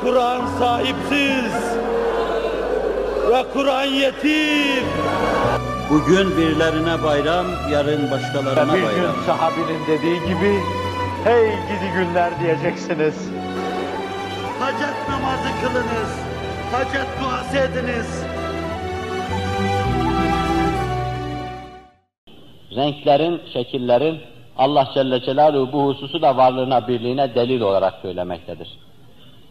Kur'an sahipsiz ve Kur'an yetim. Bugün birilerine bayram, yarın başkalarına Bir bayram. gün sahabinin dediği gibi, hey gidi günler diyeceksiniz. Hacet namazı kılınız, hacet duası ediniz. renklerin, şekillerin Allah Celle Celaluhu bu hususu da varlığına, birliğine delil olarak söylemektedir.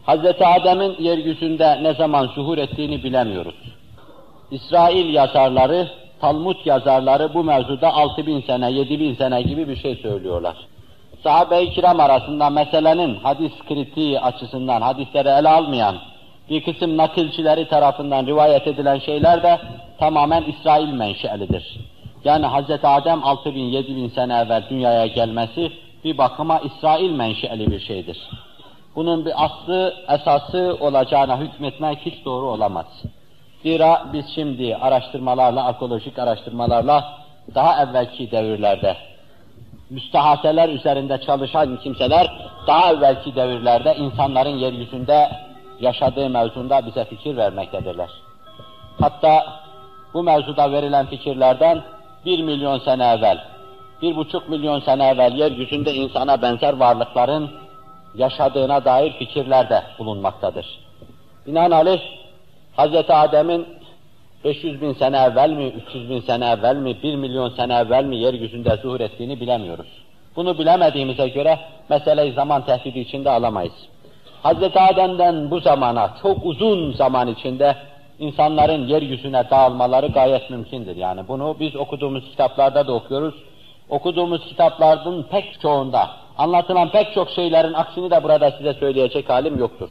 Hz. Adem'in yeryüzünde ne zaman zuhur ettiğini bilemiyoruz. İsrail yazarları, Talmud yazarları bu mevzuda 6000 sene, 7000 sene gibi bir şey söylüyorlar. Sahabe-i kiram arasında meselenin hadis kritiği açısından hadisleri ele almayan bir kısım nakilcileri tarafından rivayet edilen şeyler de tamamen İsrail menşelidir. Yani Hz. Adem 6000-7000 sene evvel dünyaya gelmesi bir bakıma İsrail menşeli bir şeydir. Bunun bir aslı, esası olacağına hükmetmek hiç doğru olamaz. Zira biz şimdi araştırmalarla, arkeolojik araştırmalarla daha evvelki devirlerde müstehaseler üzerinde çalışan kimseler daha evvelki devirlerde insanların yeryüzünde yaşadığı mevzunda bize fikir vermektedirler. Hatta bu mevzuda verilen fikirlerden bir milyon sene evvel, bir buçuk milyon sene evvel yeryüzünde insana benzer varlıkların yaşadığına dair fikirler bulunmaktadır. Binaenaleyh Hz. Adem'in 500 bin sene evvel mi, 300 bin sene evvel mi, 1 milyon sene evvel mi yeryüzünde zuhur ettiğini bilemiyoruz. Bunu bilemediğimize göre meseleyi zaman tehdidi içinde alamayız. Hz. Adem'den bu zamana çok uzun zaman içinde insanların yeryüzüne dağılmaları gayet mümkündür. Yani bunu biz okuduğumuz kitaplarda da okuyoruz. Okuduğumuz kitapların pek çoğunda anlatılan pek çok şeylerin aksini de burada size söyleyecek halim yoktur.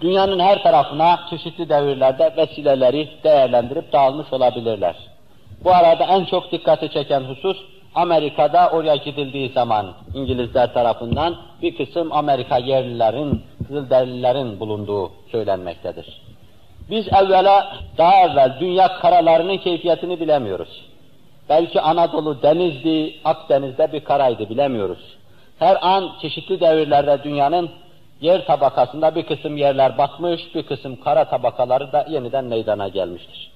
Dünyanın her tarafına çeşitli devirlerde vesileleri değerlendirip dağılmış olabilirler. Bu arada en çok dikkati çeken husus Amerika'da oraya gidildiği zaman İngilizler tarafından bir kısım Amerika yerlilerin, Kızılderililerin bulunduğu söylenmektedir. Biz evvela, daha evvel dünya karalarının keyfiyetini bilemiyoruz. Belki Anadolu denizdi, Akdeniz'de bir karaydı bilemiyoruz. Her an çeşitli devirlerde dünyanın yer tabakasında bir kısım yerler batmış, bir kısım kara tabakaları da yeniden meydana gelmiştir.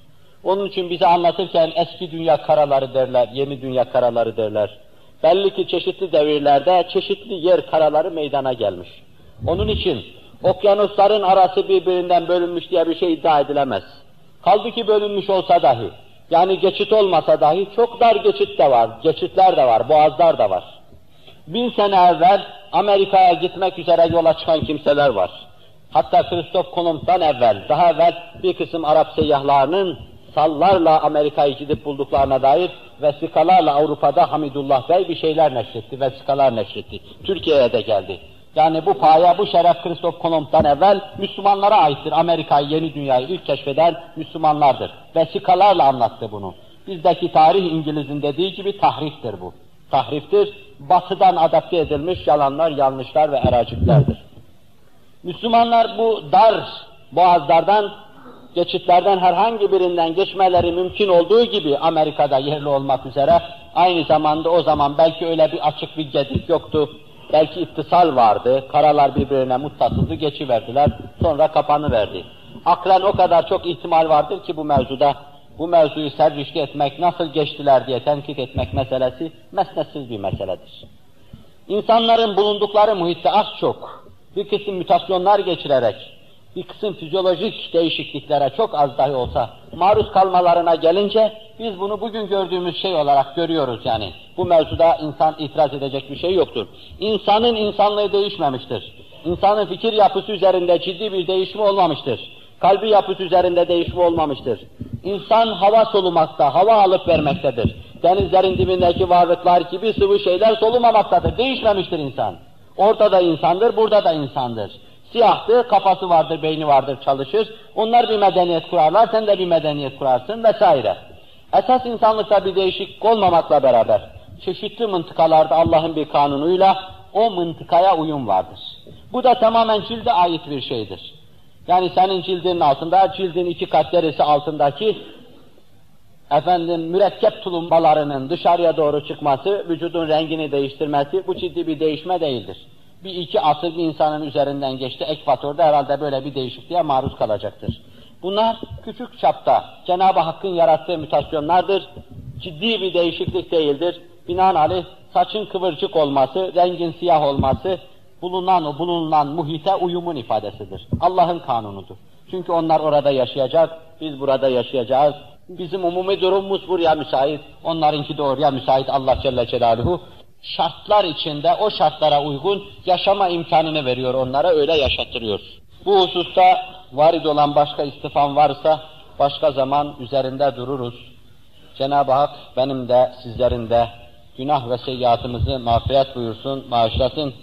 Onun için bize anlatırken eski dünya karaları derler, yeni dünya karaları derler. Belli ki çeşitli devirlerde çeşitli yer karaları meydana gelmiş. Onun için okyanusların arası birbirinden bölünmüş diye bir şey iddia edilemez. Kaldı ki bölünmüş olsa dahi, yani geçit olmasa dahi çok dar geçit de var, geçitler de var, boğazlar da var. Bin sene evvel Amerika'ya gitmek üzere yola çıkan kimseler var. Hatta Christoph Kolomb'dan evvel, daha evvel bir kısım Arap seyyahlarının sallarla Amerika'yı gidip bulduklarına dair vesikalarla Avrupa'da Hamidullah Bey bir şeyler neşretti, vesikalar neşretti. Türkiye'ye de geldi. Yani bu paya, bu şeref Christoph Kolomb'dan evvel Müslümanlara aittir. Amerika'yı, yeni dünyayı ilk keşfeden Müslümanlardır. Vesikalarla anlattı bunu. Bizdeki tarih İngiliz'in dediği gibi tahriftir bu. Tahriftir, batıdan adapte edilmiş yalanlar, yanlışlar ve eraciklerdir. Müslümanlar bu dar boğazlardan, geçitlerden herhangi birinden geçmeleri mümkün olduğu gibi Amerika'da yerli olmak üzere, aynı zamanda o zaman belki öyle bir açık bir gedik yoktu, belki ittisal vardı, karalar birbirine muttasıldı, geçiverdiler, sonra kapanıverdi. Aklen o kadar çok ihtimal vardır ki bu mevzuda, bu mevzuyu serrişte etmek, nasıl geçtiler diye tenkit etmek meselesi mesnetsiz bir meseledir. İnsanların bulundukları muhitte az çok, bir kısım mutasyonlar geçirerek, bir kısım fizyolojik değişikliklere çok az dahi olsa maruz kalmalarına gelince biz bunu bugün gördüğümüz şey olarak görüyoruz yani. Bu mevzuda insan itiraz edecek bir şey yoktur. İnsanın insanlığı değişmemiştir. İnsanın fikir yapısı üzerinde ciddi bir değişme olmamıştır. Kalbi yapısı üzerinde değişme olmamıştır. İnsan hava solumakta, hava alıp vermektedir. Denizlerin dibindeki varlıklar gibi sıvı şeyler solumamaktadır. Değişmemiştir insan. Orada da insandır, burada da insandır. Siyahtı, kafası vardır, beyni vardır, çalışır. Onlar bir medeniyet kurarlar, sen de bir medeniyet kurarsın vesaire. Esas insanlıkta bir değişiklik olmamakla beraber, çeşitli mıntıkalarda Allah'ın bir kanunuyla o mıntıkaya uyum vardır. Bu da tamamen cilde ait bir şeydir. Yani senin cildinin altında, cildin iki kat derisi altındaki efendim mürekkep tulumbalarının dışarıya doğru çıkması, vücudun rengini değiştirmesi bu ciddi bir değişme değildir. Bir iki asır insanın üzerinden geçti. Ekvatorda herhalde böyle bir değişikliğe maruz kalacaktır. Bunlar küçük çapta Cenab-ı Hakk'ın yarattığı mutasyonlardır. Ciddi bir değişiklik değildir. Binaenaleyh saçın kıvırcık olması, rengin siyah olması, bulunan o bulunan muhite uyumun ifadesidir. Allah'ın kanunudur. Çünkü onlar orada yaşayacak, biz burada yaşayacağız. Bizim umumi durumumuz buraya müsait, onlarınki de oraya müsait Allah Celle Celaluhu. Şartlar içinde o şartlara uygun yaşama imkanını veriyor onlara, öyle yaşattırıyor. Bu hususta varid olan başka istifam varsa başka zaman üzerinde dururuz. Cenab-ı Hak benim de sizlerin de günah ve seyyiatımızı mağfiret buyursun, bağışlasın.